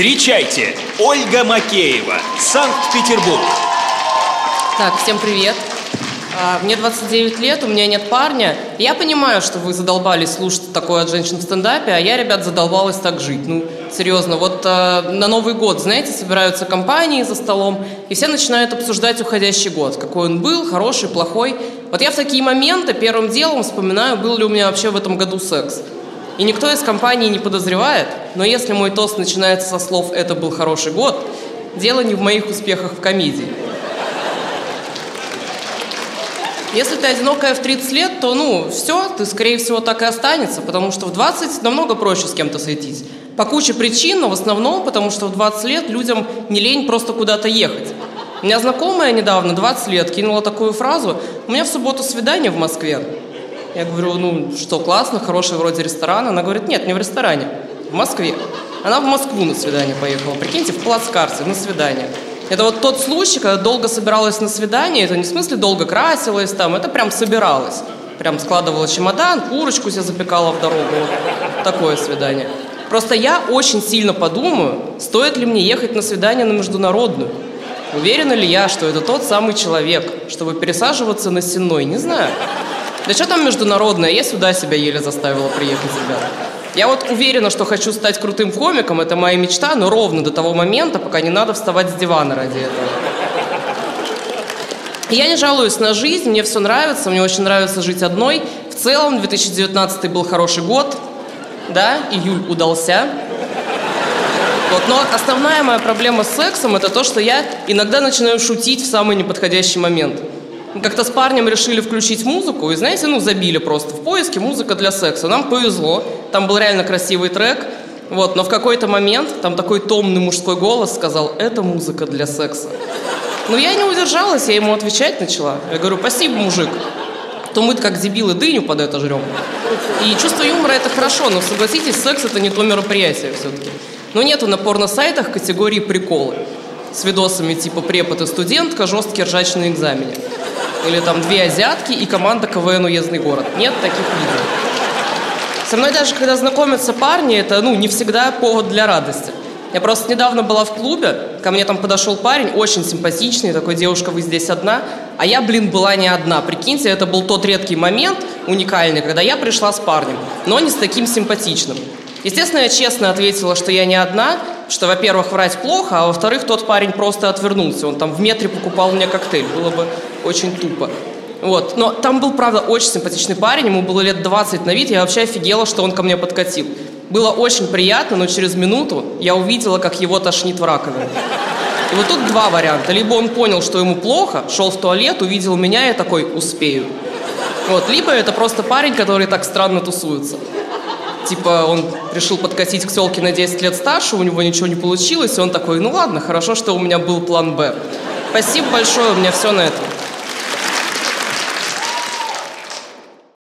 Встречайте, Ольга Макеева, Санкт-Петербург. Так, всем привет. А, Мне 29 лет, у меня нет парня. Я понимаю, что вы задолбались слушать такое от женщин в стендапе, а я, ребят, задолбалась так жить. Ну, серьезно, вот а, на Новый год, знаете, собираются компании за столом, и все начинают обсуждать уходящий год. Какой он был, хороший, плохой. Вот я в такие моменты первым делом вспоминаю, был ли у меня вообще в этом году секс. И никто из компании не подозревает, но если мой тост начинается со слов «это был хороший год», дело не в моих успехах в комедии. Если ты одинокая в 30 лет, то, ну, все, ты, скорее всего, так и останется, потому что в 20 намного проще с кем-то сойтись. По куче причин, но в основном, потому что в 20 лет людям не лень просто куда-то ехать. У меня знакомая недавно, 20 лет, кинула такую фразу «У меня в субботу свидание в Москве». Я говорю, ну, что, классно, хороший вроде ресторан. Она говорит, нет, не в ресторане, в Москве. Она в Москву на свидание поехала. Прикиньте, в плацкарте на свидание. Это вот тот случай, когда долго собиралась на свидание, это не в смысле долго красилась там, это прям собиралась. Прям складывала чемодан, курочку себе запекала в дорогу. Вот такое свидание. Просто я очень сильно подумаю, стоит ли мне ехать на свидание на международную. Уверена ли я, что это тот самый человек, чтобы пересаживаться на сенной, не знаю. Да что там международное, я сюда себя еле заставила приехать, ребята. Я вот уверена, что хочу стать крутым комиком, это моя мечта, но ровно до того момента, пока не надо вставать с дивана ради этого. Я не жалуюсь на жизнь, мне все нравится, мне очень нравится жить одной. В целом, 2019 был хороший год, да, июль удался. Вот, но основная моя проблема с сексом это то, что я иногда начинаю шутить в самый неподходящий момент. Как-то с парнем решили включить музыку, и знаете, ну забили просто в поиске музыка для секса. Нам повезло, там был реально красивый трек, вот, но в какой-то момент там такой томный мужской голос сказал, это музыка для секса. Ну я не удержалась, я ему отвечать начала. Я говорю, спасибо, мужик. То мы как дебилы дыню под это жрем. И чувство юмора это хорошо, но согласитесь, секс это не то мероприятие все-таки. Но нету на порно-сайтах категории приколы с видосами типа препод и студентка, жесткий ржач на экзамене. Или там две азиатки и команда КВН «Уездный город». Нет таких видео. Со мной даже, когда знакомятся парни, это, ну, не всегда повод для радости. Я просто недавно была в клубе, ко мне там подошел парень, очень симпатичный, такой, девушка, вы здесь одна, а я, блин, была не одна. Прикиньте, это был тот редкий момент, уникальный, когда я пришла с парнем, но не с таким симпатичным. Естественно, я честно ответила, что я не одна, что, во-первых, врать плохо, а во-вторых, тот парень просто отвернулся. Он там в метре покупал мне коктейль. Было бы очень тупо. Вот. Но там был, правда, очень симпатичный парень, ему было лет 20 на вид, я вообще офигела, что он ко мне подкатил. Было очень приятно, но через минуту я увидела, как его тошнит в раковину. И вот тут два варианта. Либо он понял, что ему плохо, шел в туалет, увидел меня и такой «успею». Вот. Либо это просто парень, который так странно тусуется. Типа он решил подкатить к селке на 10 лет старше, у него ничего не получилось, и он такой, ну ладно, хорошо, что у меня был план «Б». Спасибо большое, у меня все на этом.